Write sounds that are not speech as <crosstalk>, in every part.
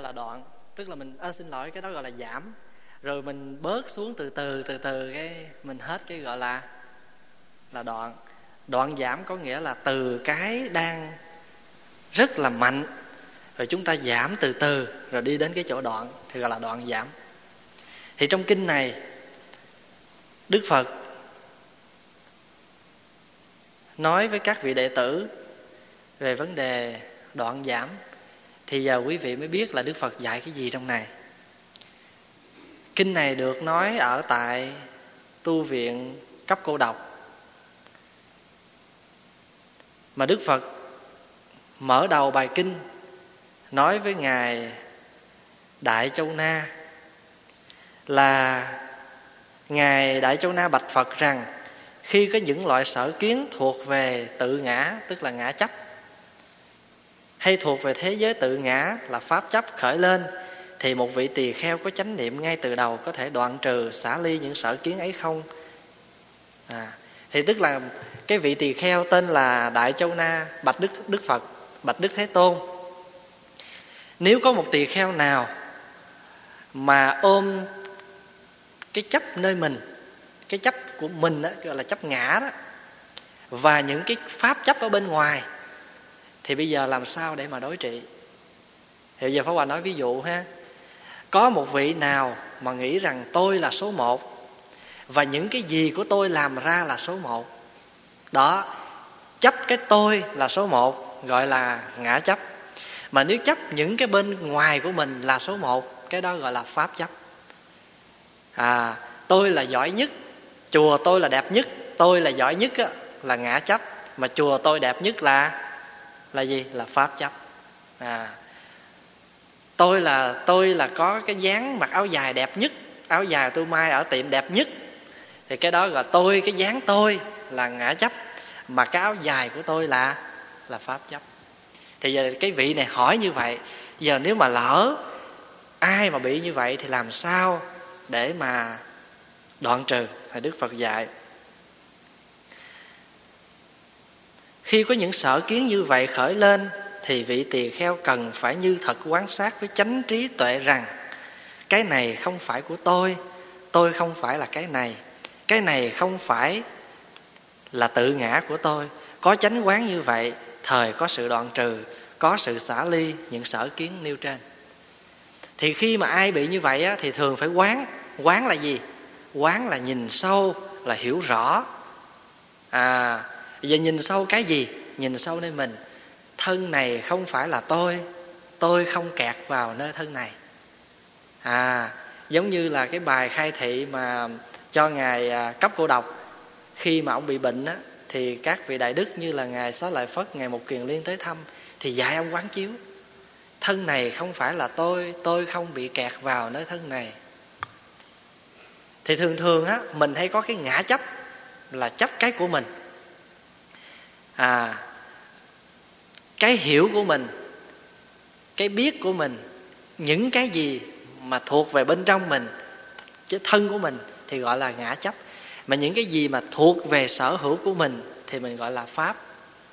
gọi là đoạn tức là mình à, xin lỗi cái đó gọi là giảm. Rồi mình bớt xuống từ từ từ từ cái mình hết cái gọi là là đoạn. Đoạn giảm có nghĩa là từ cái đang rất là mạnh rồi chúng ta giảm từ từ rồi đi đến cái chỗ đoạn thì gọi là đoạn giảm. Thì trong kinh này đức phật nói với các vị đệ tử về vấn đề đoạn giảm thì giờ quý vị mới biết là đức phật dạy cái gì trong này. Kinh này được nói ở tại tu viện cấp cô độc. Mà đức phật mở đầu bài kinh, nói với ngài đại châu na là ngài đại châu na bạch phật rằng, khi có những loại sở kiến thuộc về tự ngã, tức là ngã chấp hay thuộc về thế giới tự ngã là pháp chấp khởi lên thì một vị tỳ kheo có chánh niệm ngay từ đầu có thể đoạn trừ xả ly những sở kiến ấy không? À, thì tức là cái vị tỳ kheo tên là đại châu na bạch đức đức phật bạch đức thế tôn. Nếu có một tỳ kheo nào mà ôm cái chấp nơi mình cái chấp của mình đó, gọi là chấp ngã đó và những cái pháp chấp ở bên ngoài thì bây giờ làm sao để mà đối trị? Thì bây giờ Pháp Hòa nói ví dụ ha. Có một vị nào mà nghĩ rằng tôi là số một và những cái gì của tôi làm ra là số một? Đó chấp cái tôi là số một gọi là ngã chấp. Mà nếu chấp những cái bên ngoài của mình là số một cái đó gọi là pháp chấp. À tôi là giỏi nhất chùa tôi là đẹp nhất tôi là giỏi nhất á, là ngã chấp. Mà chùa tôi đẹp nhất là là gì? Là pháp chấp. À tôi là tôi là có cái dáng mặc áo dài đẹp nhất, áo dài tôi mai ở tiệm đẹp nhất. Thì cái đó là tôi, cái dáng tôi là ngã chấp, mà cái áo dài của tôi là là pháp chấp. Thì giờ cái vị này hỏi như vậy, giờ nếu mà lỡ ai mà bị như vậy thì làm sao để mà đoạn trừ? Thì đức phật dạy khi có những sở kiến như vậy khởi lên thì vị tỳ kheo cần phải như thật quan sát với chánh trí tuệ rằng cái này không phải của tôi tôi không phải là cái này. Cái này không phải là tự ngã của tôi. Có chánh quán như vậy thời có sự đoạn trừ có sự xả ly những sở kiến nêu trên. Thì khi mà ai bị như vậy á, thì thường phải quán. Quán là gì? Quán là nhìn sâu là hiểu rõ. À giờ nhìn sâu cái gì? Nhìn sâu nơi mình. Thân này không phải là tôi. Tôi không kẹt vào nơi thân này. À giống như là cái bài khai thị mà cho ngài à, cấp cô độc. Khi mà ông bị bệnh á, thì các vị đại đức như là ngài xá lợi phất, ngài một kiền liên tới thăm, thì dạy ông quán chiếu. Thân này không phải là tôi tôi không bị kẹt vào nơi thân này. Thì thường thường á, mình hay có cái ngã chấp, là chấp cái của mình à cái hiểu của mình cái biết của mình những cái gì mà thuộc về bên trong mình chứ thân của mình thì gọi là ngã chấp. Mà những cái gì mà thuộc về sở hữu của mình thì mình gọi là pháp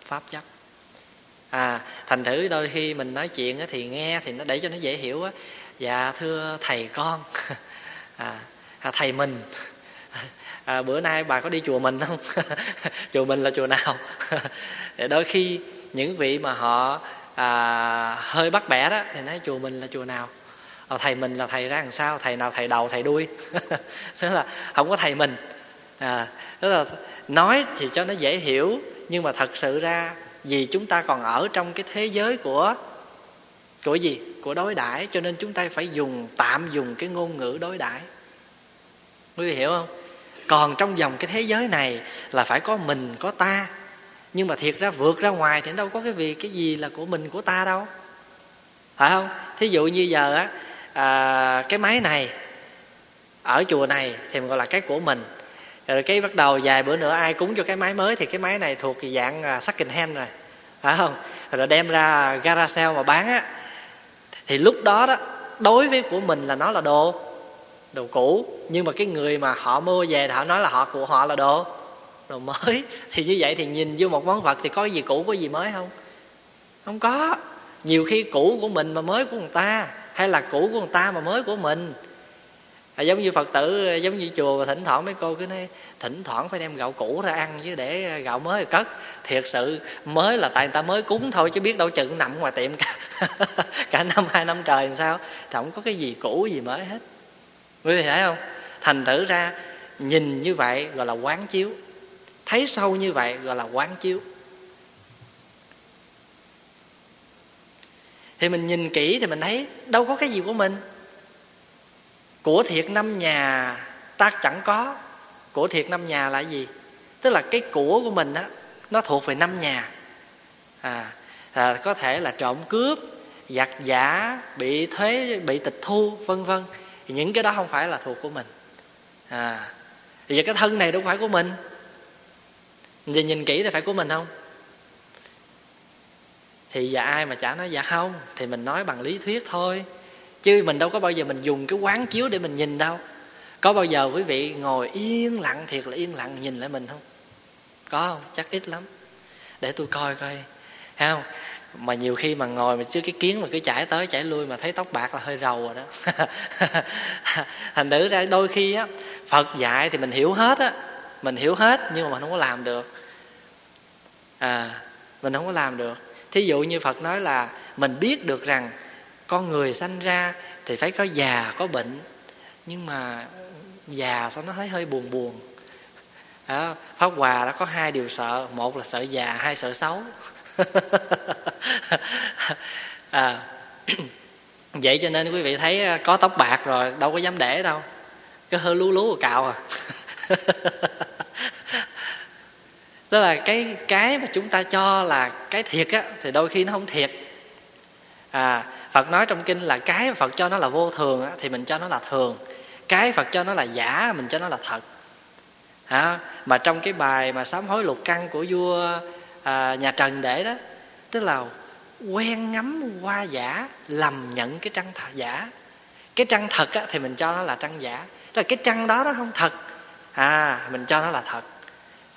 pháp chấp. À thành thử đôi khi mình nói chuyện thì nghe thì nó để cho nó dễ hiểu á. Dạ thưa thầy con. <laughs> À, à thầy mình à, bữa nay bà có đi chùa mình không? <laughs> Chùa mình là chùa nào? <laughs> Đôi khi những vị mà họ à, hơi bắt bẻ đó thì nói chùa mình là chùa nào? À, thầy mình là thầy ra làm sao? Thầy nào thầy đầu thầy đuôi? <laughs> Tức là không có thầy mình. À, tức là nói thì cho nó dễ hiểu nhưng mà thật sự ra vì chúng ta còn ở trong cái thế giới của của gì? Của đối đãi cho nên chúng ta phải dùng tạm dùng cái ngôn ngữ đối đãi. Quý vị hiểu không? Còn trong dòng cái thế giới này là phải có mình có ta. Nhưng mà thiệt ra vượt ra ngoài thì đâu có cái việc cái gì là của mình của ta đâu. Phải không? Thí dụ như giờ á à, cái máy này ở chùa này thì mình gọi là cái của mình. Rồi cái bắt đầu vài bữa nữa ai cúng cho cái máy mới thì cái máy này thuộc dạng à, second hand rồi phải không? Rồi đem ra gara sale mà bán á. Thì lúc đó đó đối với của mình là nó là đồ đồ cũ. Nhưng mà cái người mà họ mua về thì họ nói là họ của họ là đồ. Đồ mới. <laughs> Thì như vậy thì nhìn vô một món vật thì có gì cũ có gì mới không? Không có. Nhiều khi cũ của mình mà mới của người ta hay là cũ của người ta mà mới của mình. À, giống như phật tử giống như chùa và thỉnh thoảng mấy cô cứ nói thỉnh thoảng phải đem gạo cũ ra ăn chứ để gạo mới cất. Thiệt sự mới là tại người ta mới cúng thôi chứ biết đâu chừng nằm ngoài tiệm cả, <laughs> cả năm hai năm trời làm sao. Không có cái gì cũ gì mới hết quý vị thấy không? Thành thử ra nhìn như vậy gọi là quán chiếu. Thấy sâu như vậy gọi là quán chiếu. Thì mình nhìn kỹ thì mình thấy đâu có cái gì của mình. Của thiệt năm nhà ta chẳng có. Của thiệt năm nhà là gì? Tức là cái của của mình á nó thuộc về năm nhà. À, à có thể là trộm cướp giặc giả bị thuế bị tịch thu vân vân thì những cái đó không phải là thuộc của mình. À thì cái thân này đâu phải của mình. Giờ nhìn kỹ thì phải của mình không? Thì dạ ai mà chả nói dạ không, thì mình nói bằng lý thuyết thôi. Chứ mình đâu có bao giờ mình dùng cái quán chiếu để mình nhìn đâu. Có bao giờ quý vị ngồi yên lặng thiệt là yên lặng nhìn lại mình không? Có không? Chắc ít lắm. Để tôi coi coi. Thấy không? Mà nhiều khi mà ngồi mà chứ cái kiến mà cứ chảy tới chảy lui mà thấy tóc bạc là hơi rầu rồi đó. <laughs> Thành thử ra đôi khi á phật dạy thì mình hiểu hết á mình hiểu hết nhưng mà mình không có làm được. À mình không có làm được. Thí dụ như phật nói là mình biết được rằng con người sanh ra thì phải có già có bệnh. Nhưng mà già sao nó thấy hơi buồn buồn. À, pháp hòa đã có hai điều sợ. Một là sợ già hai sợ xấu. <laughs> à, <clears throat> vậy cho nên quý vị thấy à, có tóc bạc rồi đâu có dám để đâu. Cứ hơi lú lú cạo à. <laughs> Tức là cái cái mà chúng ta cho là cái thiệt á thì đôi khi nó không thiệt. À phật nói trong kinh là cái mà phật cho nó là vô thường á, thì mình cho nó là thường. Cái phật cho nó là giả mình cho nó là thật. À, mà trong cái bài mà sám hối lục căn của vua à, nhà trần để đó. Tức là quen ngắm hoa giả lầm nhận cái trăng thật giả. Cái trăng thật á, thì mình cho nó là trăng giả. Tức là cái trăng đó nó không thật. À mình cho nó là thật.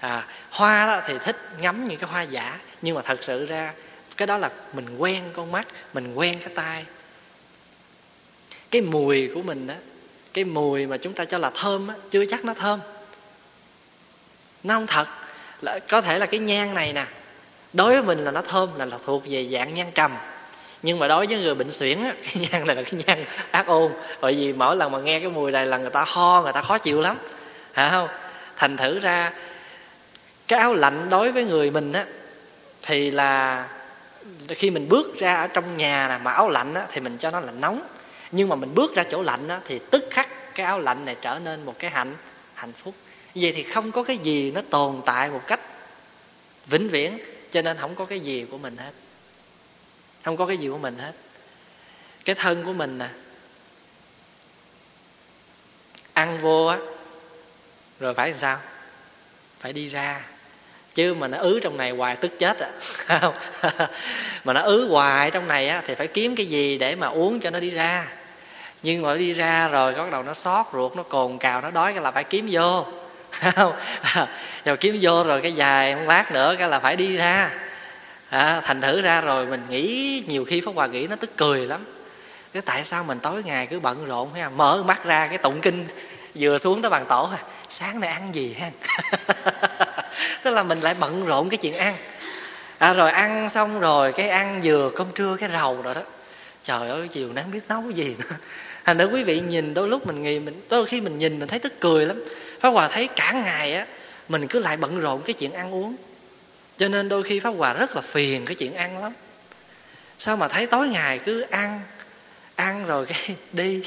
À, hoa đó thì thích ngắm những cái hoa giả. Nhưng mà thật sự ra cái đó là mình quen con mắt mình quen cái tai. Cái mùi của mình đó cái mùi mà chúng ta cho là thơm á, chưa chắc nó thơm. Nó không thật. Là, có thể là cái nhang này nè đối với mình là nó thơm là, là thuộc về dạng nhang trầm. Nhưng mà đối với người bệnh xuyển á, <laughs> cái nhang này là cái nhang ác ôn. Bởi vì mỗi lần mà nghe cái mùi này là người ta ho người ta khó chịu lắm. Hả không? Thành thử ra cái áo lạnh đối với người mình á thì là khi mình bước ra ở trong nhà nè mà áo lạnh á, thì mình cho nó là nóng. Nhưng mà mình bước ra chỗ lạnh á, thì tức khắc cái áo lạnh này trở nên một cái hạnh hạnh phúc. Vậy thì không có cái gì nó tồn tại một cách vĩnh viễn cho nên không có cái gì của mình hết. Không có cái gì của mình hết. Cái thân của mình nè, ăn vô á, rồi phải làm sao? Phải đi ra. Chứ mà nó ứ trong này hoài tức chết à. Không. <laughs> Mà nó ứ hoài trong này á, thì phải kiếm cái gì để mà uống cho nó đi ra. Nhưng mà đi ra rồi bắt đầu nó xót ruột, nó cồn cào, nó đói, cái là phải kiếm vô không? <laughs> Rồi kiếm vô rồi cái dài một lát nữa cái là phải đi ra. À, thành thử ra rồi mình nghĩ nhiều khi pháp hòa nghĩ nó tức cười lắm. Cái tại sao mình tối ngày cứ bận rộn ha à? mở mắt ra cái tụng kinh vừa xuống tới bàn tổ ha. Sáng nay ăn gì ha? <laughs> Tức là mình lại bận rộn cái chuyện ăn. À, rồi ăn xong rồi cái ăn vừa cơm trưa cái rầu rồi đó. Trời ơi chiều nắng biết nấu cái gì nữa. <laughs> Thành nữa quý vị nhìn đôi lúc mình nghĩ mình đôi khi mình nhìn mình thấy tức cười lắm pháp hòa thấy cả ngày á mình cứ lại bận rộn cái chuyện ăn uống. Cho nên đôi khi pháp hòa rất là phiền cái chuyện ăn lắm. Sao mà thấy tối ngày cứ ăn ăn rồi cái <laughs> đi.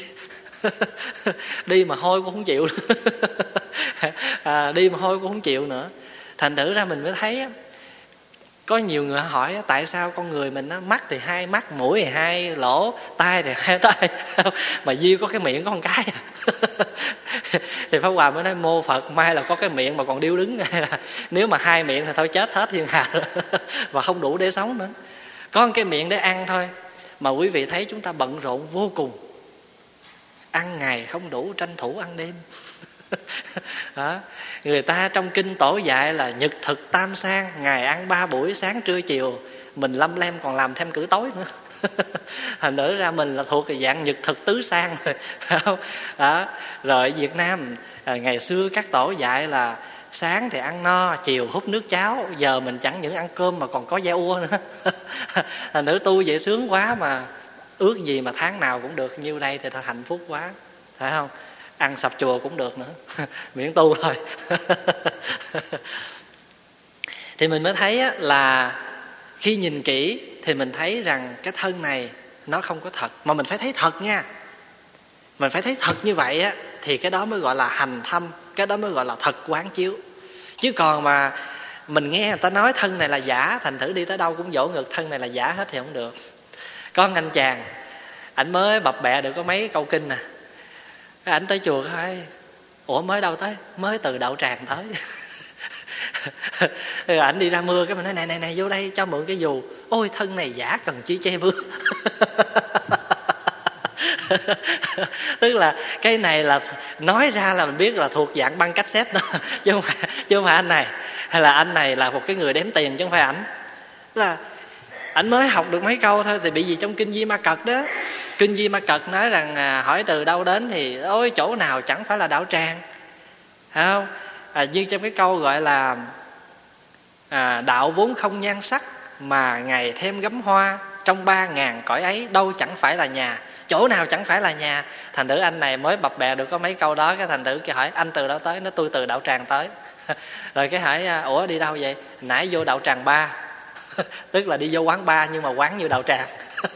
<laughs> Đi mà hôi cũng không chịu <laughs> à, đi mà hôi cũng không chịu nữa. Thành thử ra mình mới thấy có nhiều người hỏi tại sao con người mình nó mắt thì hai, mắt mũi thì hai, lỗ, tai thì hai, <laughs> tai. Mà duy có cái miệng có con cái à. <laughs> thì pháp hòa mới nói, mô phật may là có cái miệng mà còn điêu đứng. Là <laughs> nếu mà hai miệng thì thôi chết hết thiên hạ và không đủ để sống nữa. Có cái miệng để ăn thôi. Mà quý vị thấy chúng ta bận rộn vô cùng. Ăn ngày không đủ tranh thủ ăn đêm. <laughs> đó. người ta trong kinh tổ dạy là nhật thực tam sang, ngày ăn ba buổi, sáng trưa chiều, mình lâm lem còn làm thêm cử tối nữa. <laughs> Thành nữa ra mình là thuộc dạng nhật thực tứ sang. <laughs> Rồi không đó rồi việt nam à, ngày xưa các tổ dạy là sáng thì ăn no, chiều hút nước cháo, giờ mình chẳng những ăn cơm mà còn có da ua nữa. Thành nữ tu vậy sướng quá mà, ước gì mà tháng nào cũng được, nhiêu đây thì thật hạnh phúc quá. Phải không? Ăn sập chùa cũng được nữa. <laughs> Miễn tu thôi. <laughs> Thì mình mới thấy là khi nhìn kỹ thì mình thấy rằng cái thân này nó không có thật. Mà mình phải thấy thật nha. Mình phải thấy thật như vậy á, thì cái đó mới gọi là hành thâm, cái đó mới gọi là thật quán chiếu. Chứ còn mà mình nghe người ta nói thân này là giả, thành thử đi tới đâu cũng dỗ ngược thân này là giả hết thì không được. Có anh chàng, ảnh mới bập bẹ được có mấy câu kinh nè cái ảnh tới chùa khai ủa mới đâu tới? Mới từ đậu tràng tới. Rồi <laughs> ừ, ảnh đi ra mưa cái mình nói này này này vô đây cho mượn cái dù. Ôi thân này giả cần chi che mưa. <laughs> Tức là cái này là nói ra là mình biết là thuộc dạng băng cassette đó. Chứ không phải, chứ không phải anh này. Hay là anh này là một cái người đếm tiền chứ không phải ảnh. Là ảnh mới học được mấy câu thôi thì bị gì trong kinh di ma cật đó kinh di ma cật nói rằng à, hỏi từ đâu đến thì ôi chỗ nào chẳng phải là đạo tràng. Thấy không? À, như trong cái câu gọi là à, đạo vốn không nhan sắc mà ngày thêm gấm hoa trong ba ngàn cõi ấy đâu chẳng phải là nhà chỗ nào chẳng phải là nhà. Thành tử anh này mới bập bẹ được có mấy câu đó cái thành tử kia hỏi anh từ đâu tới? Nó tôi từ đạo tràng tới. <laughs> Rồi cái hỏi à, ủa đi đâu vậy? Nãy vô đạo tràng ba. <laughs> Tức là đi vô quán ba nhưng mà quán như đạo tràng.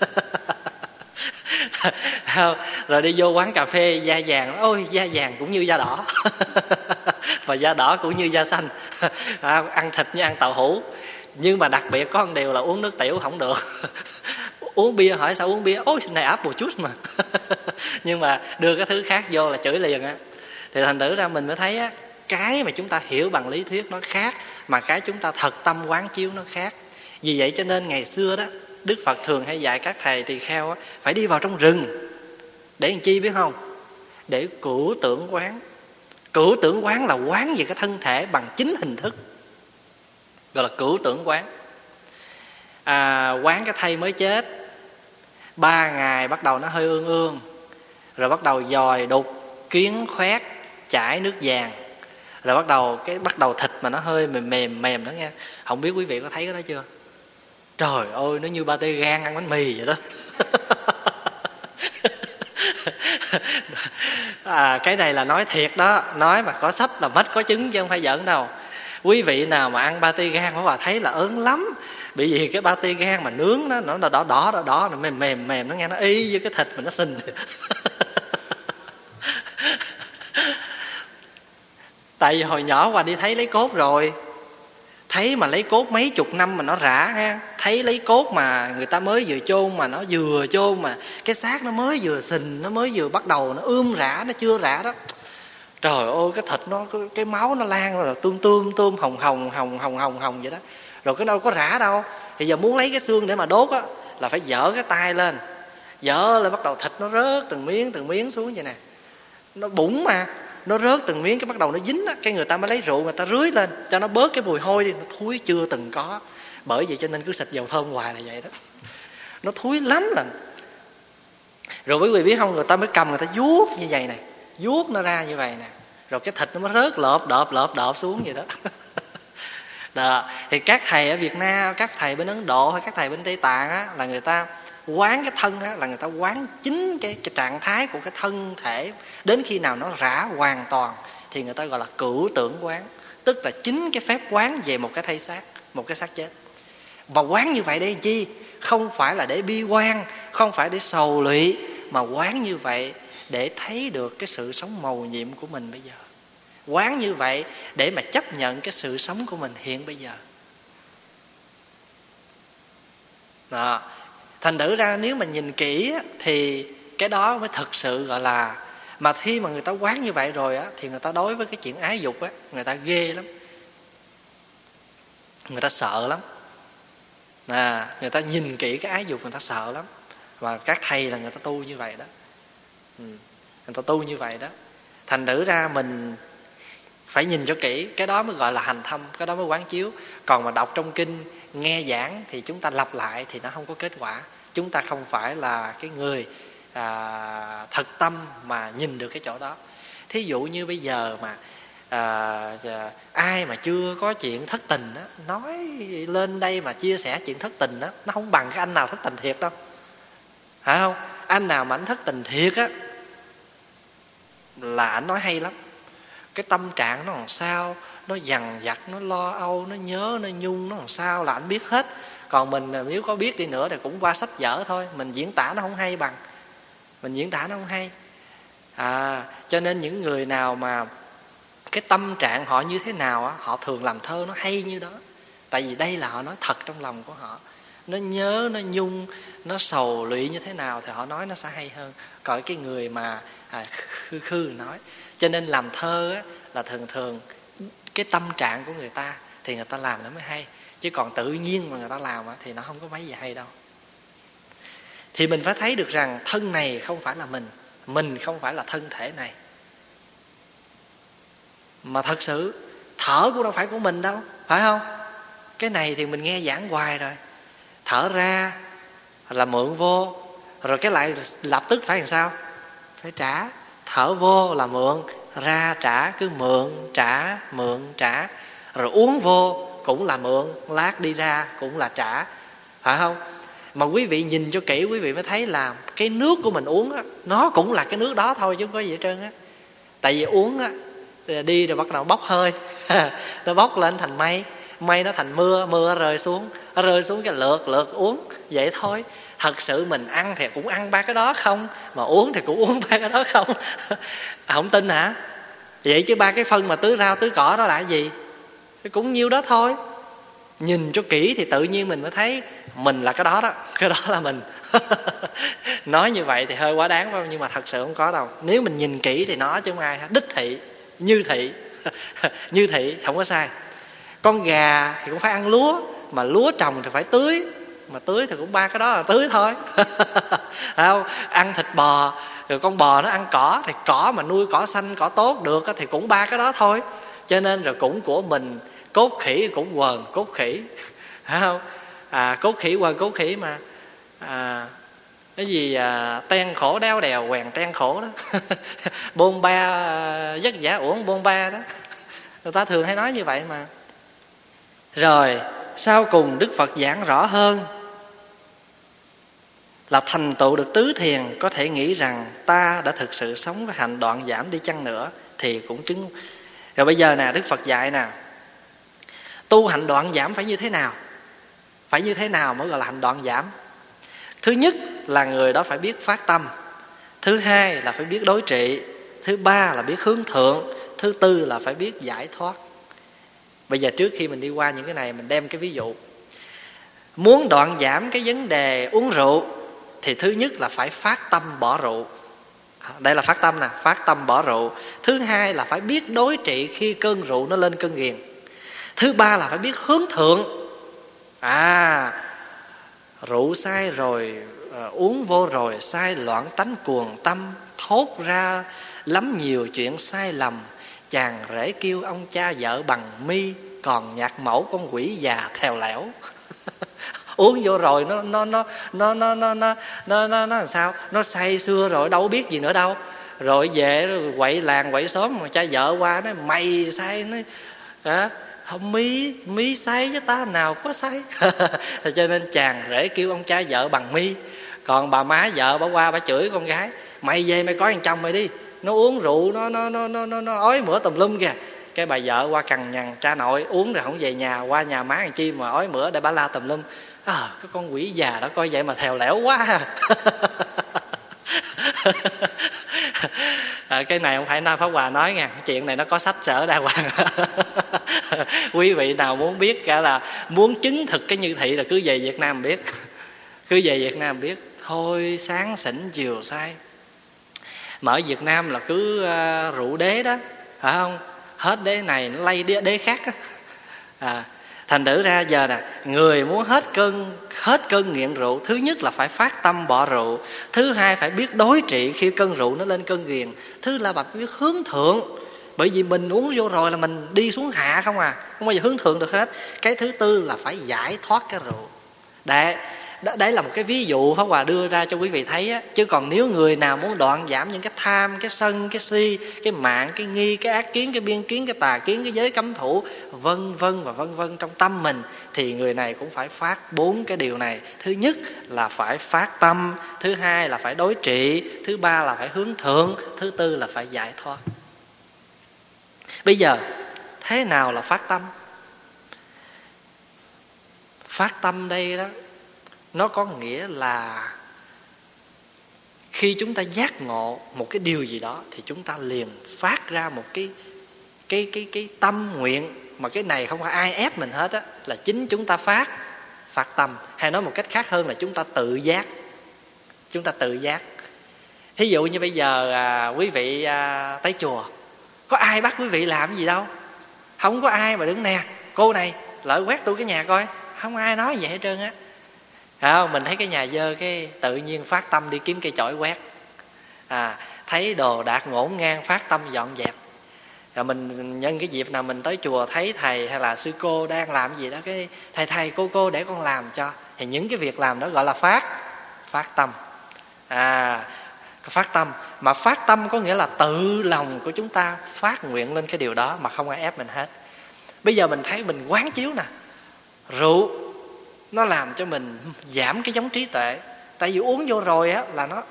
<laughs> rồi đi vô quán cà phê da vàng. Ôi da vàng cũng như da đỏ. <laughs> Và da đỏ cũng như da xanh. À, ăn thịt như ăn tàu hũ. Nhưng mà đặc biệt có một điều là uống nước tiểu không được. <laughs> Uống bia hỏi sao uống bia? Ôi này áp một chút mà. <laughs> Nhưng mà đưa cái thứ khác vô là chửi liền á. Thì thành thử ra mình mới thấy á cái mà chúng ta hiểu bằng lý thuyết nó khác mà cái chúng ta thật tâm quán chiếu nó khác. Vì vậy cho nên ngày xưa đó đức phật thường hay dạy các thầy tỳ kheo á, phải đi vào trong rừng. Để làm chi biết không? Để cửu tưởng quán. Cửu tưởng quán là quán về cái thân thể bằng chính hình thức gọi là cửu tưởng quán. À, quán cái thây mới chết. Ba ngày bắt đầu nó hơi ương ương rồi bắt đầu dòi đục kiến khoét chảy nước vàng. Rồi bắt đầu cái bắt đầu thịt mà nó hơi mềm mềm mềm đó nghe. Không biết quý vị có thấy cái đó chưa? Trời ơi nó như ba tê gan ăn bánh mì vậy đó. <laughs> À, cái này là nói thiệt đó. Nói mà có sách là mất có chứng chứ không phải giỡn đâu. Quý vị nào mà ăn ba tê gan có bà thấy là ớn lắm. Bị vì cái ba tê gan mà nướng nó nó đỏ đỏ đỏ đỏ nó mềm mềm mềm nó nghe nó y với cái thịt mà nó xinh <laughs> tại vì hồi nhỏ qua đi thấy lấy cốt rồi thấy mà lấy cốt mấy chục năm mà nó rã ha. Thấy lấy cốt mà người ta mới vừa chôn mà nó vừa chôn mà cái xác nó mới vừa sình nó mới vừa bắt đầu nó ươm rã nó chưa rã đó. Trời ơi cái thịt nó cái, máu nó lan rồi tươm tươm tươm hồng hồng hồng hồng hồng hồng vậy đó. Rồi cái đâu có rã đâu. Thì giờ muốn lấy cái xương để mà đốt á là phải dở cái tay lên. Dở lên bắt đầu thịt nó rớt từng miếng từng miếng xuống vậy nè. Nó bụng mà nó rớt từng miếng cái bắt đầu nó dính á cái người ta mới lấy rượu người ta rưới lên cho nó bớt cái mùi hôi đi nó thúi chưa từng có. Bởi vậy cho nên cứ xịt dầu thơm hoài là vậy đó. Nó thúi lắm lần rồi quý vị biết không người ta mới cầm người ta vuốt như vậy này vuốt nó ra như vậy nè. Rồi cái thịt nó mới rớt lợp đợp lợp đợp xuống vậy đó. <laughs> Đó thì các thầy ở việt nam các thầy bên ấn độ hay các thầy bên tây tạng á, là người ta quán cái thân đó là người ta quán chính cái, cái trạng thái của cái thân thể. Đến khi nào nó rã hoàn toàn thì người ta gọi là cửu tưởng quán. Tức là chính cái phép quán về một cái thay xác một cái xác chết. Và quán như vậy để chi? Không phải là để bi quan không phải để sầu lụy mà quán như vậy để thấy được cái sự sống màu nhiệm của mình bây giờ. Quán như vậy để mà chấp nhận cái sự sống của mình hiện bây giờ. Đó thành thử ra nếu mà nhìn kỹ thì cái đó mới thực sự gọi là mà khi mà người ta quán như vậy rồi á thì người ta đối với cái chuyện ái dục á người ta ghê lắm. Người ta sợ lắm. À, người ta nhìn kỹ cái ái dục người ta sợ lắm. Và các thầy là người ta tu như vậy đó. Ừ. người ta tu như vậy đó. Thành thử ra mình phải nhìn cho kỹ cái đó mới gọi là hành thâm cái đó mới quán chiếu. Còn mà đọc trong kinh nghe giảng thì chúng ta lặp lại thì nó không có kết quả chúng ta không phải là cái người à, thật tâm mà nhìn được cái chỗ đó. Thí dụ như bây giờ mà à, ai mà chưa có chuyện thất tình đó nói lên đây mà chia sẻ chuyện thất tình đó nó không bằng cái anh nào thất tình thiệt đâu. Phải không? Anh nào mà anh thất tình thiệt á là anh nói hay lắm. Cái tâm trạng nó làm sao nó dằn vặt nó lo âu nó nhớ nó nhung nó làm sao là anh biết hết còn mình à, nếu có biết đi nữa thì cũng qua sách vở thôi. Mình diễn tả nó không hay bằng. Mình diễn tả nó không hay. À cho nên những người nào mà cái tâm trạng họ như thế nào á họ thường làm thơ nó hay như đó. Tại vì đây là họ nói thật trong lòng của họ. Nó nhớ nó nhung nó sầu lụy như thế nào thì họ nói nó sẽ hay hơn. Còn cái người mà à, khư khư nói cho nên làm thơ á, là thường thường cái tâm trạng của người ta thì người ta làm nó mới hay chứ còn tự nhiên mà người ta làm thì nó không có mấy gì hay đâu. Thì mình phải thấy được rằng thân này không phải là mình mình không phải là thân thể này. Mà thật sự, thở cũng đâu phải của mình đâu, phải không? Cái này thì mình nghe giảng hoài rồi. Thở ra là mượn vô, rồi cái lại lập tức phải làm sao? Phải trả. Thở vô là mượn, ra trả, cứ mượn, trả mượn, trả. Rồi uống vô cũng là mượn lát đi ra cũng là trả. Phải không? Mà quý vị nhìn cho kỹ quý vị mới thấy là cái nước của mình uống á nó cũng là cái nước đó thôi chứ không có gì hết trơn á. Tại vì uống á đi rồi bắt đầu bốc hơi <laughs> nó bốc lên thành mây mây nó thành mưa mưa rơi xuống rơi xuống cái lượt lượt uống vậy thôi. Thật sự mình ăn thì cũng ăn ba cái đó không mà uống thì cũng <laughs> uống ba cái đó không. À, <laughs> không tin hả? Vậy chứ ba cái phân mà tưới rau tưới cỏ đó là cái gì? Cũng nhiêu đó thôi. Nhìn cho kỹ thì tự nhiên mình mới thấy mình là cái đó đó, cái đó là mình. <laughs> Nói như vậy thì hơi quá đáng phải không? Nhưng mà thật sự không có đâu. Nếu mình nhìn kỹ thì nó chứ không ai đích thị, như thị. <laughs> Như thị, không có sai. Con gà thì cũng phải ăn lúa, mà lúa trồng thì phải tưới. Mà tưới thì cũng ba cái đó là tưới thôi. <laughs> Không? Ăn thịt bò, rồi con bò nó ăn cỏ thì cỏ mà nuôi cỏ xanh, cỏ tốt được thì cũng ba cái đó thôi cho nên rồi cũng của mình cốt khỉ cũng quần cốt khỉ. <laughs> Phải không? À, cốt khỉ quần cốt khỉ mà. À, cái gì à, ten khổ đeo đèo quèn ten khổ đó. <laughs> Bôn ba à, vất giả uổng bôn ba đó. <laughs> Người ta thường hay nói như vậy mà. Rồi sau cùng đức phật giảng rõ hơn là thành tựu được tứ thiền có thể nghĩ rằng ta đã thực sự sống với hành đoạn giảm đi chăng nữa thì cũng chứng rồi bây giờ nè, đức phật dạy nè, tu hành đoạn giảm phải như thế nào? Phải như thế nào mới gọi là hành đoạn giảm? Thứ nhất là người đó phải biết phát tâm, thứ hai là phải biết đối trị, thứ ba là biết hướng thượng, thứ tư là phải biết giải thoát. Bây giờ trước khi mình đi qua những cái này, mình đem cái ví dụ. Muốn đoạn giảm cái vấn đề uống rượu thì thứ nhất là phải phát tâm bỏ rượu đây là phát tâm nè phát tâm bỏ rượu. Thứ hai là phải biết đối trị khi cơn rượu nó lên cơn ghiền. Thứ ba là phải biết hướng thượng. À rượu sai rồi uh, uống vô rồi sai loạn tánh cuồng tâm thốt ra lắm nhiều chuyện sai lầm. Chàng rể kêu ông cha vợ bằng mi còn nhạc mẫu con quỷ già thèo lẻo. <laughs> uống vô rồi nó nó nó nó nó nó nó nó nó, nó làm sao nó say xưa rồi đâu biết gì nữa đâu rồi về rồi quậy làng quậy xóm mà cha vợ qua nó mày say nó à, không mi mi say với ta nào có say cho nên chàng rể kêu ông cha vợ bằng mi còn bà má vợ bà qua bà chửi con gái mày về mày có thằng chồng mày đi nó uống rượu nó nó nó nó nó, nó ói mửa tùm lum kìa cái bà vợ qua cằn nhằn cha nội uống rồi không về nhà qua nhà má thằng chi mà ói mửa để bà la tùm lum à, cái con quỷ già đó coi vậy mà thèo lẻo quá à, cái này không phải na pháp hòa nói nha. Chuyện này nó có sách sở đa hoàng. Quý vị nào muốn biết cả là muốn chứng thực cái như thị là cứ về việt nam biết. Cứ về việt nam biết. Thôi sáng sỉnh chiều sai mà ở việt nam là cứ à, uh, rượu đế đó. Phải không? Hết đế này nó lây đế, đế khác á. À, thành thử ra giờ nè, người muốn hết cơn hết cơn nghiện rượu, thứ nhất là phải phát tâm bỏ rượu, thứ hai phải biết đối trị khi cơn rượu nó lên cơn nghiện thứ là bạn biết hướng thượng. Bởi vì mình uống vô rồi là mình đi xuống hạ không à không bao giờ hướng thượng được hết. Cái thứ tư là phải giải thoát cái rượu. Để đó, đấy là một cái ví dụ pháp hòa đưa ra cho quý vị thấy á. Chứ còn nếu người nào muốn đoạn giảm những cái tham, cái sân, cái si, cái mạng, cái nghi, cái ác kiến, cái biên kiến, cái tà kiến, cái giới cấm thủ, vân vân và vân vân trong tâm mình, thì người này cũng phải phát bốn cái điều này. Thứ nhất là phải phát tâm, thứ hai là phải đối trị, thứ ba là phải hướng thượng, thứ tư là phải giải thoát. Bây giờ, thế nào là phát tâm? Phát tâm đây đó nó có nghĩa là khi chúng ta giác ngộ một cái điều gì đó thì chúng ta liền phát ra một cái cái cái cái tâm nguyện mà cái này không phải ai ép mình hết á là chính chúng ta phát phát tâm. Hay nói một cách khác hơn là chúng ta tự giác. Chúng ta tự giác. Thí dụ như bây giờ à, quý vị à, tới chùa có ai bắt quý vị làm gì đâu? Không có ai mà đứng nè cô này lợi quét tôi cái nhà coi. Không ai nói vậy hết trơn á à, mình thấy cái nhà dơ cái tự nhiên phát tâm đi kiếm cây chổi quét. À thấy đồ đạc ngổn ngang phát tâm dọn dẹp. Rồi mình nhân cái dịp nào mình tới chùa thấy thầy hay là sư cô đang làm gì đó cái thầy thầy cô cô để con làm cho. Thì những cái việc làm đó gọi là phát phát tâm. À phát tâm. Mà phát tâm có nghĩa là tự lòng của chúng ta phát nguyện lên cái điều đó mà không ai ép mình hết. Bây giờ mình thấy mình quán chiếu nè. Rượu nó làm cho mình giảm cái giống trí tuệ. Tại vì uống vô rồi á là nó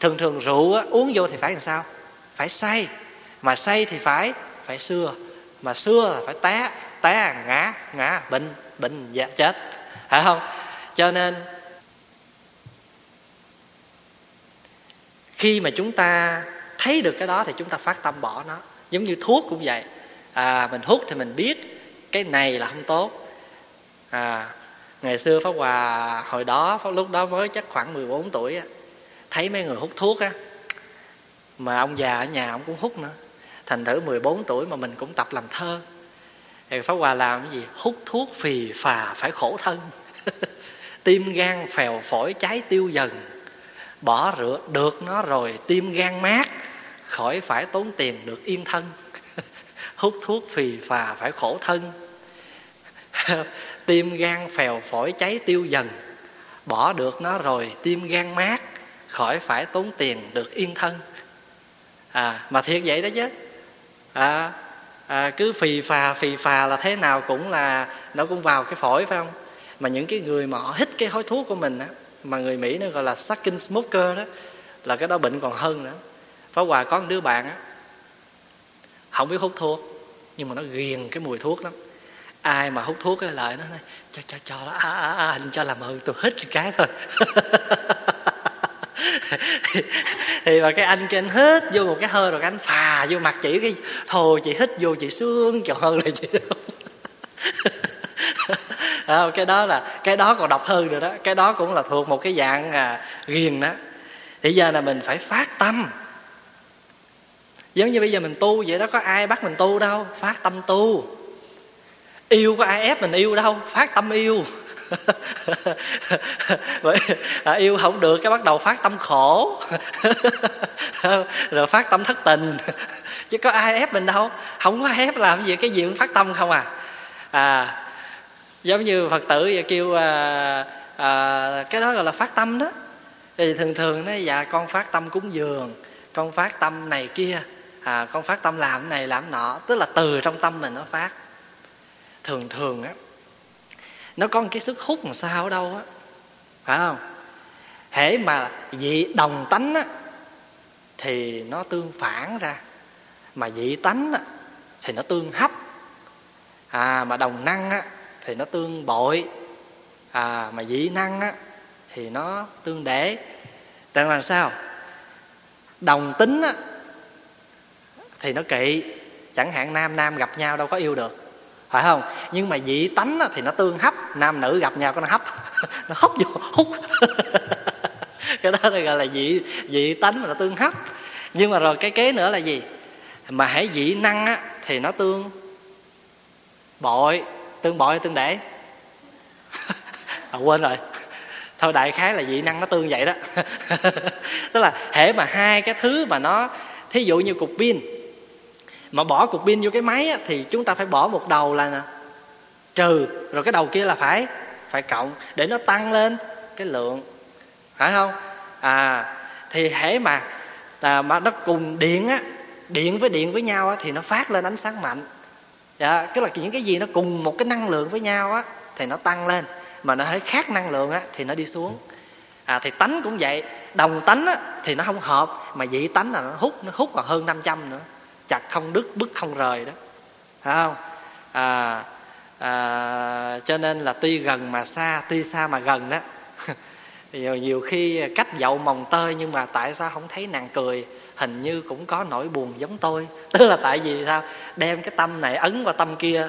thường thường rượu á, uống vô thì phải làm sao? Phải say. Mà say thì phải phải xưa mà xưa là phải té té ngã ngã bệnh bệnh dạ, chết. Phải không? Cho nên khi mà chúng ta thấy được cái đó thì chúng ta phát tâm bỏ nó. Giống như thuốc cũng vậy. À mình hút thì mình biết cái này là không tốt. À ngày xưa pháp hòa, hồi đó, pháp lúc đó mới chắc khoảng 14 tuổi á, thấy mấy người hút thuốc á, mà ông già ở nhà ông cũng hút nữa. Thành thử 14 tuổi mà mình cũng tập làm thơ. Thì pháp hòa làm cái gì? Hút thuốc phì phà phải khổ thân. <laughs> Tim gan phèo phổi cháy tiêu dần. Bỏ rửa được nó rồi, tim gan mát, khỏi phải tốn tiền được yên thân. <laughs> Hút thuốc phì phà phải khổ thân. <laughs> tim gan phèo phổi cháy tiêu dần. Bỏ được nó rồi tim gan mát khỏi phải tốn tiền được yên thân. À mà thiệt vậy đó chứ. À, à cứ phì phà phì phà là thế nào cũng là nó cũng vào cái phổi phải không? Mà những cái người mà họ hít cái hối thuốc của mình á mà người mỹ nó gọi là sucking smoker đó là cái đó bệnh còn hơn nữa. Phá hòa có một đứa bạn á không biết hút thuốc nhưng mà nó ghiền cái mùi thuốc lắm ai mà hút thuốc cái lời nó nói cho cho cho đó à, à, à, anh cho làm ơn tôi hít cái thôi. <laughs> Thì mà cái anh kia anh hít vô một cái hơi rồi cái anh phà vô mặt chị cái thồ chị hít vô chị sướng trời hơn là chị đâu <laughs> à, cái đó là cái đó còn độc hơn rồi đó. Cái đó cũng là thuộc một cái dạng à, ghiền đó. Thì giờ là mình phải phát tâm. Giống như bây giờ mình tu vậy đó có ai bắt mình tu đâu? Phát tâm tu yêu có ai ép mình yêu đâu phát tâm yêu. <laughs> Vậy à, yêu không được cái bắt đầu phát tâm khổ. <laughs> Rồi phát tâm thất tình. Chứ có ai ép mình đâu. Không có ai ép làm gì cái gì cũng phát tâm không à. À giống như phật tử kêu à, à, cái đó gọi là phát tâm đó. Thì thường thường nó dạ con phát tâm cúng dường con phát tâm này kia à, con phát tâm làm này làm nọ. Tức là từ trong tâm mình nó phát thường thường á, nó có một cái sức hút làm sao ở đâu á, phải không? Hễ mà dị đồng tánh á, thì nó tương phản ra, mà dị tánh á, thì nó tương hấp. À mà đồng năng á, thì nó tương bội. À mà dị năng á, thì nó tương để. Rằng là sao? Đồng tính á, thì nó kỵ. Chẳng hạn nam nam gặp nhau đâu có yêu được phải không? Nhưng mà dị tánh thì nó tương hấp nam nữ gặp nhau có nó hấp. <laughs> Nó hấp vô hút. <laughs> Cái đó gọi là dị dị tánh mà nó tương hấp. Nhưng mà rồi cái kế nữa là gì? Mà hãy dị năng á, thì nó tương bội. Tương bội tương để? <laughs> À, quên rồi. Thôi đại khái là dị năng nó tương vậy đó. Tức là hễ mà hai cái thứ mà nó thí dụ như cục pin mà bỏ cục pin vô cái máy á, thì chúng ta phải bỏ một đầu là trừ rồi cái đầu kia là phải phải cộng để nó tăng lên cái lượng phải không? À thì hễ mà à, mà nó cùng điện á điện với điện với nhau á, thì nó phát lên ánh sáng mạnh. Dạ tức là những cái gì nó cùng một cái năng lượng với nhau á thì nó tăng lên. Mà nó hơi khác năng lượng á thì nó đi xuống. À thì tánh cũng vậy. Đồng tánh á, thì nó không hợp mà dị tánh là nó hút nó hút còn hơn 500 nữa chặt không đứt bứt không rời đó. Phải không? À, à, cho nên là tuy gần mà xa tuy xa mà gần đó. <laughs> Nhiều, nhiều khi cách dậu mồng tơi nhưng mà tại sao không thấy nàng cười? Hình như cũng có nỗi buồn giống tôi. <laughs> Tức là tại vì sao? Đem cái tâm này ấn vào tâm kia.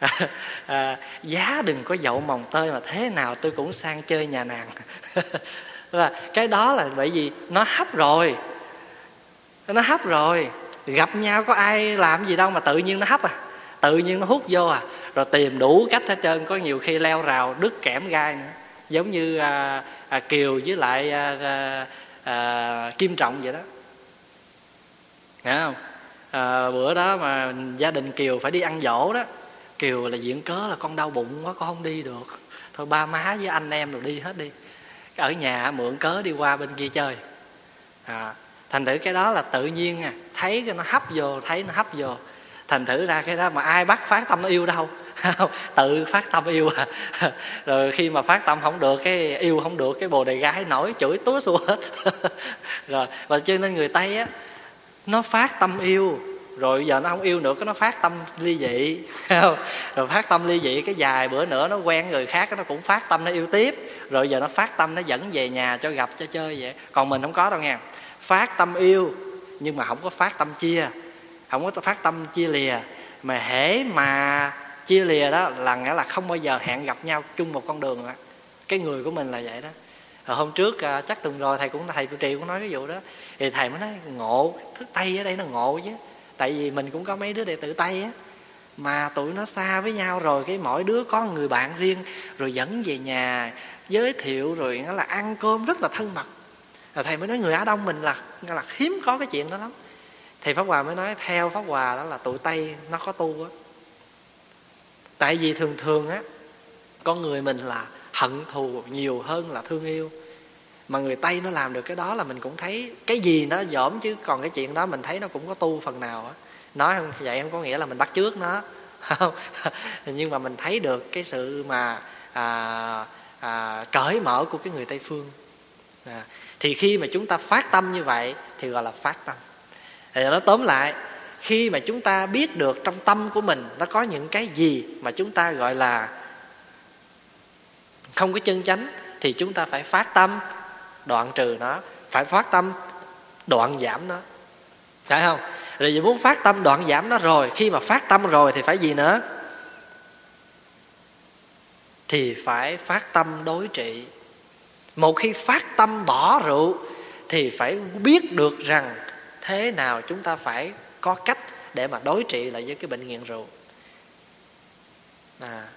<laughs> À, giá đừng có dậu mồng tơi mà thế nào tôi cũng sang chơi nhà nàng. Là cái đó là bởi vì nó hấp rồi. Nó hấp rồi gặp nhau có ai làm gì đâu mà tự nhiên nó hấp à. Tự nhiên nó hút vô à. Rồi tìm đủ cách hết trơn có nhiều khi leo rào đứt kẽm gai nữa. Giống như à, à, kiều với lại à, à, à, kim trọng vậy đó. Nghe không? À, bữa đó mà gia đình kiều phải đi ăn dỗ đó. Kiều là diện cớ là con đau bụng quá con không đi được. Thôi ba má với anh em rồi đi hết đi. Ở nhà mượn cớ đi qua bên kia chơi. À, thành thử cái đó là tự nhiên à. Thấy cái nó hấp vô, thấy nó hấp vô. Thành thử ra cái đó mà ai bắt phát tâm nó yêu đâu. <laughs> Tự phát tâm yêu à. <laughs> Rồi khi mà phát tâm không được, cái yêu không được, cái bồ đề gái nổi chửi túa xua hết. <laughs> Rồi, và cho nên người tây á, nó phát tâm yêu. Rồi giờ nó không yêu nữa, cái nó phát tâm ly dị. Rồi phát tâm ly dị, cái dài bữa nữa nó quen người khác, nó cũng phát tâm, nó yêu tiếp. Rồi giờ nó phát tâm, nó dẫn về nhà cho gặp, cho chơi vậy. Còn mình không có đâu nha phát tâm yêu, nhưng mà không có phát tâm chia, không có phát tâm chia lìa. Mà hễ mà chia lìa đó là nghĩa là không bao giờ hẹn gặp nhau chung một con đường đó. cái người của mình là vậy đó. Rồi hôm trước à, chắc tuần rồi thầy cũng, thầy trụ trì cũng nói cái vụ đó. Thì thầy mới nói, ngộ, thức tây ở đây nó ngộ chứ. Tại vì mình cũng có mấy đứa đệ tử tây á, mà tụi nó xa với nhau rồi, cái mỗi đứa có người bạn riêng, rồi dẫn về nhà, giới thiệu, rồi nó là ăn cơm rất là thân mật là thầy mới nói người á đông mình là là hiếm có cái chuyện đó lắm. Thì pháp hòa mới nói theo pháp hòa đó là tụi tây nó có tu á. Tại vì thường thường á con người mình là hận thù nhiều hơn là thương yêu. Mà người tây nó làm được cái đó là mình cũng thấy cái gì nó dởm chứ còn cái chuyện đó mình thấy nó cũng có tu phần nào á. Nói không vậy không có nghĩa là mình bắt trước nó. Không <laughs> nhưng mà mình thấy được cái sự mà à, à, cởi mở của cái người tây phương. À, thì khi mà chúng ta phát tâm như vậy, thì gọi là phát tâm. Thì nó tóm lại, khi mà chúng ta biết được trong tâm của mình nó có những cái gì mà chúng ta gọi là không có chân chánh, thì chúng ta phải phát tâm đoạn trừ nó, phải phát tâm đoạn giảm nó. Phải không? Rồi giờ muốn phát tâm đoạn giảm nó rồi, khi mà phát tâm rồi thì phải gì nữa? Thì phải phát tâm đối trị một khi phát tâm bỏ rượu, thì phải biết được rằng thế nào chúng ta phải có cách để mà đối trị lại với cái bệnh nghiện rượu. À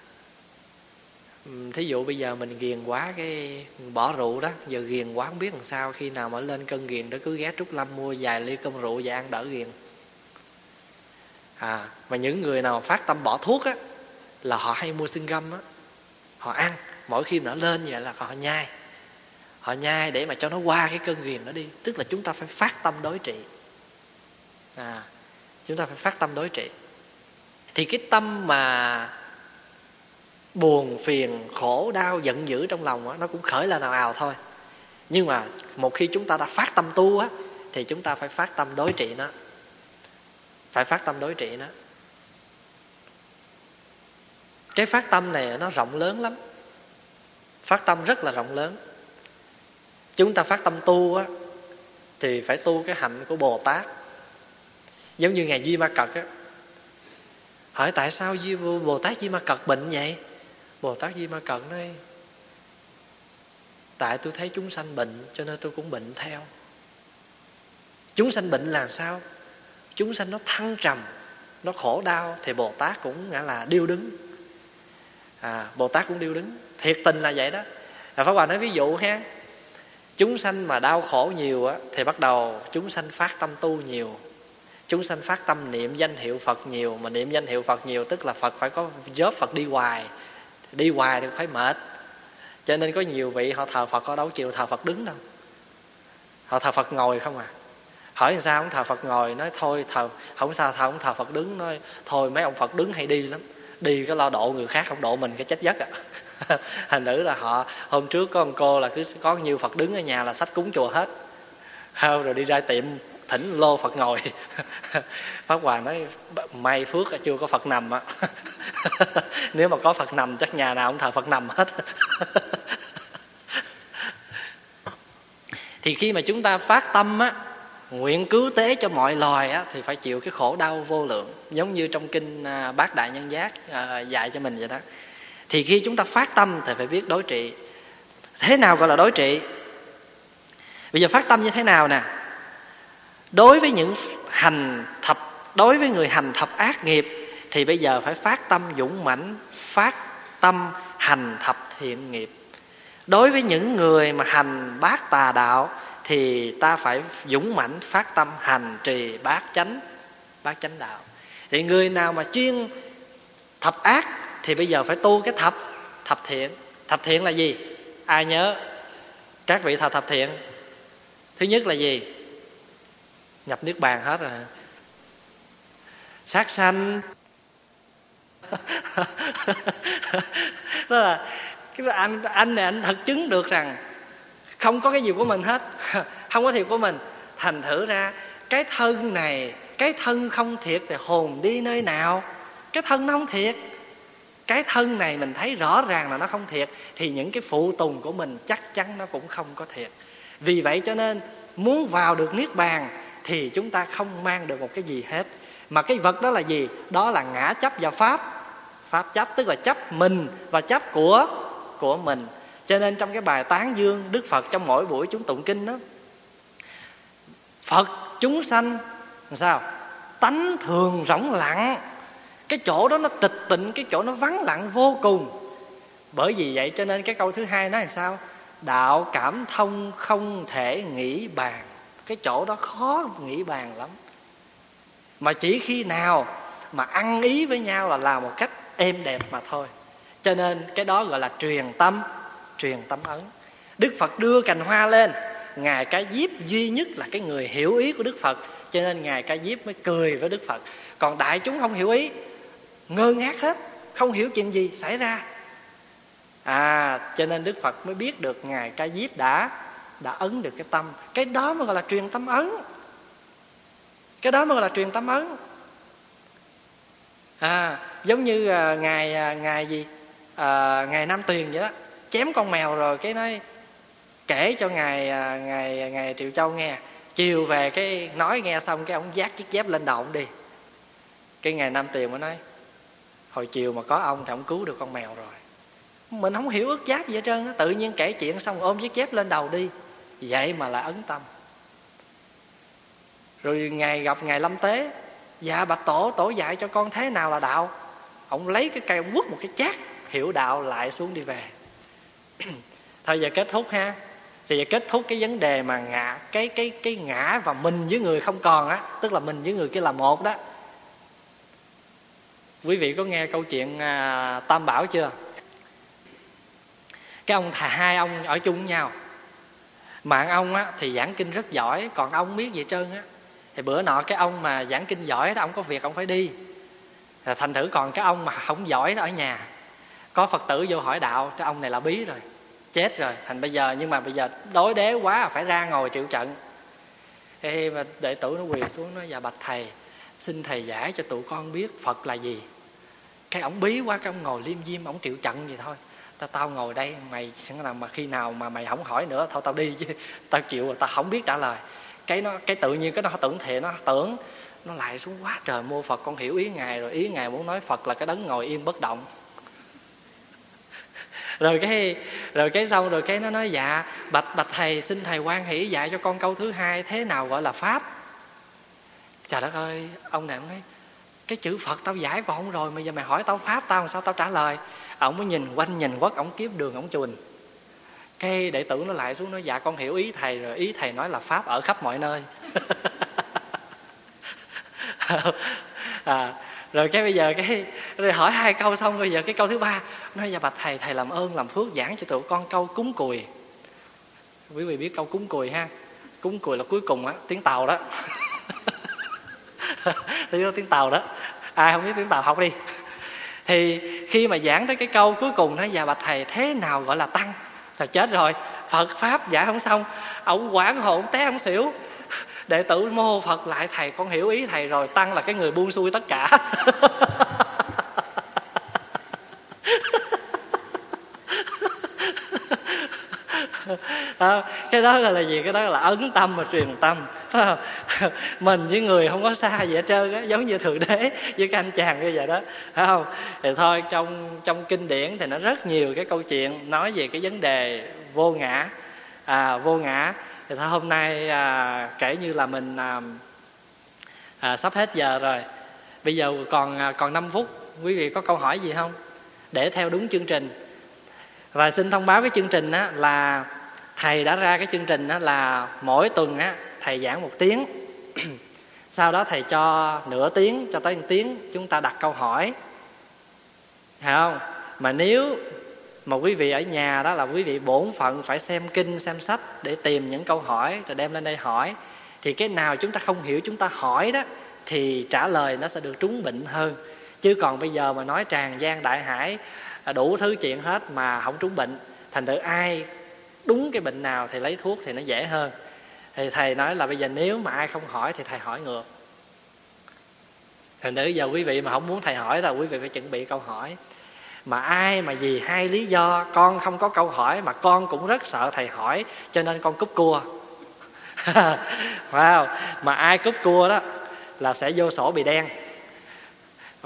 thí dụ bây giờ mình ghiền quá cái, bỏ rượu đó, giờ ghiền quá không biết làm sao, khi nào mà lên cơn ghiền đó cứ ghé trúc lâm mua vài ly cơm rượu và ăn đỡ ghiền. À mà những người nào phát tâm bỏ thuốc á, là họ hay mua sinh gâm á, họ ăn, mỗi khi nó lên vậy là họ nhai họ nhai để mà cho nó qua cái cơn ghiền đó đi. Tức là chúng ta phải phát tâm đối trị. À chúng ta phải phát tâm đối trị. Thì cái tâm mà buồn phiền khổ đau giận dữ trong lòng đó, nó cũng khởi lên nào ào thôi. Nhưng mà một khi chúng ta đã phát tâm tu á thì chúng ta phải phát tâm đối trị nó. Phải phát tâm đối trị nó. Cái phát tâm này nó rộng lớn lắm. Phát tâm rất là rộng lớn chúng ta phát tâm tu á thì phải tu cái hạnh của bồ tát. Giống như ngài duy ma cật á. Hỏi tại sao duy bồ tát duy ma cật bệnh vậy? Bồ tát di ma cật nói tại tôi thấy chúng sanh bệnh cho nên tôi cũng bệnh theo. Chúng sanh bệnh là sao? Chúng sanh nó thăng trầm nó khổ đau thì bồ tát cũng nghĩa là điêu đứng. À, bồ tát cũng điêu đứng. Thiệt tình là vậy đó. À, pháp hòa nói ví dụ ha chúng sanh mà đau khổ nhiều á, thì bắt đầu chúng sanh phát tâm tu nhiều. Chúng sanh phát tâm niệm danh hiệu phật nhiều, mà niệm danh hiệu phật nhiều tức là phật phải có job phật đi hoài. Đi hoài thì phải mệt. Cho nên có nhiều vị họ thờ phật, họ đâu chịu thờ phật đứng đâu. Họ thờ phật ngồi không à. Hỏi sao không thờ phật ngồi, nói thôi thờ, không sao thờ không thờ phật đứng, nói thôi mấy ông phật đứng hay đi lắm. Đi cái lo độ người khác không độ mình, cái chết giấc à. <laughs> thành nữ là họ hôm trước có một cô là cứ có nhiều phật đứng ở nhà là sách cúng chùa hết. Rồi đi ra tiệm thỉnh lô phật ngồi. <laughs> Pháp hòa nói may phước chưa có phật nằm á <laughs> nếu mà có phật nằm chắc nhà nào cũng thờ phật nằm hết. Thì khi mà chúng ta phát tâm á nguyện cứu tế cho mọi loài á, thì phải chịu cái khổ đau vô lượng. Giống như trong kinh à, bát đại nhân giác à, dạy cho mình vậy đó thì khi chúng ta phát tâm thì phải biết đối trị. Thế nào gọi là đối trị? Bây giờ phát tâm như thế nào nè? Đối với những hành thập, đối với người hành thập ác nghiệp thì bây giờ phải phát tâm dũng mãnh, phát tâm hành thập thiện nghiệp. Đối với những người mà hành bát tà đạo thì ta phải dũng mãnh phát tâm hành trì bát chánh bát chánh đạo. Thì người nào mà chuyên thập ác thì bây giờ phải tu cái thập thập thiện. Thập thiện là gì? Ai nhớ? Các vị thà thập thiện. Thứ nhất là gì? Nhập niết bàn hết rồi. Sát sanh. <laughs> Đó là cái anh anh này anh thật chứng được rằng không có cái gì của mình hết. <laughs> Không có thiệt của mình. Thành thử ra, cái thân này, cái thân không thiệt thì hồn đi nơi nào? Cái thân nó không thiệt cái thân này mình thấy rõ ràng là nó không thiệt, thì những cái phụ tùng của mình chắc chắn nó cũng không có thiệt. Vì vậy cho nên, muốn vào được niết bàn thì chúng ta không mang được một cái gì hết. Mà cái vật đó là gì? Đó là ngã chấp và pháp. Pháp chấp tức là chấp mình và chấp của của mình. Cho nên trong cái bài tán dương đức phật trong mỗi buổi chúng tụng kinh đó, phật chúng sanh, làm sao? Tánh thường rỗng lặng cái chỗ đó nó tịch tịnh, cái chỗ nó vắng lặng vô cùng. Bởi vì vậy cho nên cái câu thứ hai nói là sao? Đạo cảm thông không thể nghĩ bàn. Cái chỗ đó khó nghĩ bàn lắm. Mà chỉ khi nào mà ăn ý với nhau là làm một cách êm đẹp mà thôi. Cho nên cái đó gọi là truyền tâm truyền tâm ấn. Đức phật đưa cành hoa lên. Ngài ca diếp duy nhất là cái người hiểu ý của đức phật. Cho nên ngài ca diếp mới cười với đức phật. Còn đại chúng không hiểu ý ngơ ngác hết không hiểu chuyện gì xảy ra. À cho nên đức phật mới biết được ngài ca diếp đã đã ấn được cái tâm. Cái đó mới gọi là truyền tâm ấn. Cái đó mới gọi là truyền tâm ấn. À giống như à, ngài à, ngài gì? À, ngài nam tuyền vậy đó. Chém con mèo rồi cái nói kể cho ngài à, ngài ngài triệu châu nghe. Chiều về cái nói nghe xong cái ông giác chiếc dép lên đầu ông đi. Cái ngày nam tuyền mới nói hồi chiều mà có ông thì ông cứu được con mèo rồi. Mình không hiểu ức giáp gì hết trơn tự nhiên kể chuyện xong ôm chiếc dép lên đầu đi. Vậy mà lại ấn tâm. Rồi ngày gặp ngày lâm tế dạ bạch tổ tổ dạy cho con thế nào là đạo? Ông lấy cái cây ông quất một cái chát, hiểu đạo lại xuống đi về. <clears throat> Thôi giờ kết thúc ha. Thì giờ kết thúc cái vấn đề mà ngã, cái cái cái ngã và mình với người không còn á, tức là mình với người kia là một đó quý vị có nghe câu chuyện à, tam bảo chưa? Cái ông thà hai ông ở chung với nhau. Mạng ông á thì giảng kinh rất giỏi còn ông biết gì trơn á. Thì bữa nọ cái ông mà giảng kinh giỏi đó ông có việc ông phải đi. Thành thử còn cái ông mà không giỏi đó ở nhà. Có phật tử vô hỏi đạo cái ông này là bí rồi chết rồi thành bây giờ nhưng mà bây giờ đối đế quá phải ra ngồi triệu trận. Ê, mà đệ tử nó quỳ xuống nó và bạch thầy xin thầy giải cho tụi con biết phật là gì cái ông bí quá, cái ông ngồi liêm diêm ông chịu trận vậy thôi. Tao tao ngồi đây, mày sẽ nào mà khi nào mà mày không hỏi nữa, thôi tao đi chứ. <laughs> Tao chịu rồi, tao không biết trả lời. Cái nó, cái tự nhiên cái nó tưởng thì nó tưởng, nó lại xuống quá trời mua phật, con hiểu ý ngài rồi. Ý ngài muốn nói phật là cái đấng ngồi yên bất động. <laughs> Rồi cái rồi cái xong rồi cái nó nói dạ bạch bạch thầy, xin thầy quan hỷ dạy cho con câu thứ hai thế nào gọi là pháp? Trời đất ơi, ông này ông nói cái chữ phật tao giải con rồi mà giờ mày hỏi tao pháp tao làm sao tao trả lời. Ông mới nhìn quanh nhìn quất ông kiếm đường ông chùn. Cái đệ tử nó lại xuống nói dạ con hiểu ý thầy rồi ý thầy nói là pháp ở khắp mọi nơi. <laughs> À, rồi cái bây giờ cái rồi hỏi hai câu xong bây giờ cái câu thứ ba nói dạ bạch thầy thầy làm ơn làm phước giảng cho tụi con câu cúng cùi. Quý vị biết câu cúng cùi ha? Cúng cùi là cuối cùng á tiếng tàu đó. <laughs> <laughs> tiếng tàu đó. Ai không biết tiếng tàu học đi. Thì khi mà giảng tới cái câu cuối cùng nói dạ bạch thầy thế nào gọi là tăng? Là chết rồi. Phật pháp giải không xong. Ông quảng hồn té ông xỉu. Đệ tử mô phật lại thầy con hiểu ý thầy rồi. Tăng là cái người buông xuôi tất cả. <laughs> À, cái đó là gì? Cái đó là ấn tâm và truyền tâm. <laughs> mình với người không có xa gì hết trơn á giống như thượng đế với các anh chàng như vậy đó phải không? Thì thôi trong trong kinh điển thì nó rất nhiều cái câu chuyện nói về cái vấn đề vô ngã. À, vô ngã thì thôi hôm nay à, kể như là mình à, à, sắp hết giờ rồi. Bây giờ còn à, còn 5 phút quý vị có câu hỏi gì không? Để theo đúng chương trình. Và xin thông báo cái chương trình á, là thầy đã ra cái chương trình á, là mỗi tuần á, thầy giảng một tiếng. <clears throat> sau đó thầy cho nửa tiếng, cho tới một tiếng, chúng ta đặt câu hỏi. Thấy không? Mà nếu mà quý vị ở nhà đó là quý vị bổn phận phải xem kinh, xem sách để tìm những câu hỏi, rồi đem lên đây hỏi, thì cái nào chúng ta không hiểu, chúng ta hỏi đó, thì trả lời nó sẽ được trúng bệnh hơn. Chứ còn bây giờ mà nói tràn gian đại hải à, đủ thứ chuyện hết mà không trúng bệnh, thành thử ai đúng cái bệnh nào thì lấy thuốc thì nó dễ hơn thì thầy nói là bây giờ nếu mà ai không hỏi thì thầy hỏi ngược. Thành nữ giờ quý vị mà không muốn thầy hỏi là quý vị phải chuẩn bị câu hỏi. Mà ai mà vì hai lý do con không có câu hỏi mà con cũng rất sợ thầy hỏi, cho nên con cúp cua. <laughs> Wow. Mà ai cúp cua đó là sẽ vô sổ bị đen.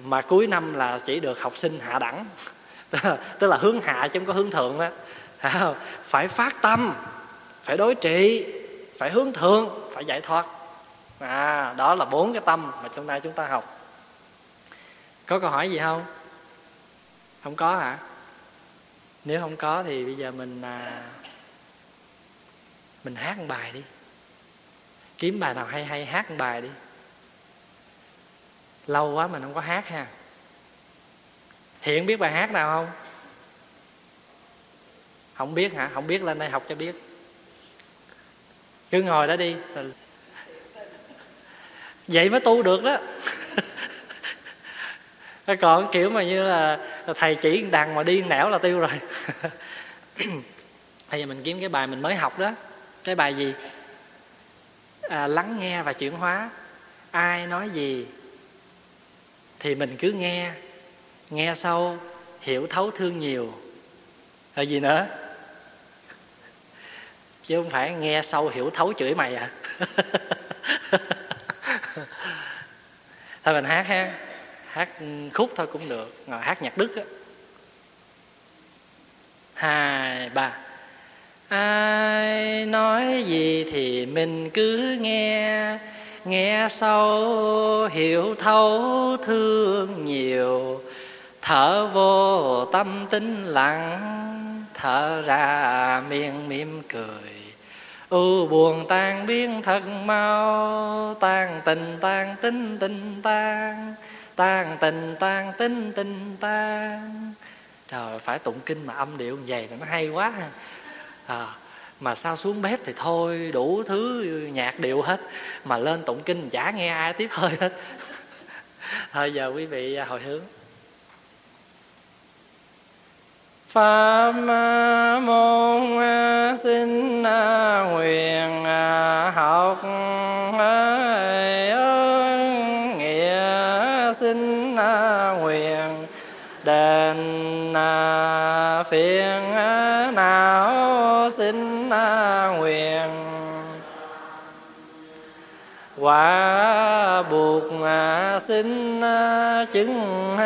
Mà cuối năm là chỉ được học sinh hạ đẳng. <laughs> Tức là hướng hạ chứ không có hướng thượng đó. Phải phát tâm, phải đối trị phải hướng thượng phải giải thoát. À đó là bốn cái tâm mà trong nay chúng ta học. Có câu hỏi gì không? Không có hả? Nếu không có thì bây giờ mình à, mình hát một bài đi. Kiếm bài nào hay hay hát một bài đi. Lâu quá mình không có hát ha. Hiện biết bài hát nào không? Không biết hả? Không biết lên đây học cho biết cứ ngồi đó đi. Vậy mới tu được đó. <laughs> Còn kiểu mà như là thầy chỉ đằng mà đi nẻo là tiêu rồi. <clears throat> Bây giờ mình kiếm cái bài mình mới học đó. Cái bài gì? À, lắng nghe và chuyển hóa. Ai nói gì thì mình cứ nghe. Nghe sâu hiểu thấu thương nhiều. Rồi gì nữa? Chứ không phải nghe sâu hiểu thấu chửi mày à. <laughs> Thôi mình hát ha. Hát khúc thôi cũng được, ngồi hát nhạc đức á. Hai, ba. Ai nói gì thì mình cứ nghe. Nghe sâu, hiểu thấu thương nhiều. Thở vô tâm tính lặng, thở ra miệng mỉm cười ưu buồn tan biến thật mau. Tan tình tan tính tình tan. Tan tình tan tính tình tan. Trời phải tụng kinh mà âm điệu như vậy thì nó hay quá ha. À, mà sao xuống bếp thì thôi đủ thứ nhạc điệu hết. Mà lên tụng kinh chả nghe ai tiếp hơi hết. <laughs> Thôi giờ quý vị hồi hướng. Pháp môn xin nguyện học ơn nghĩa xin nguyện đền phiền não xin nguyện quả buộc xin chứng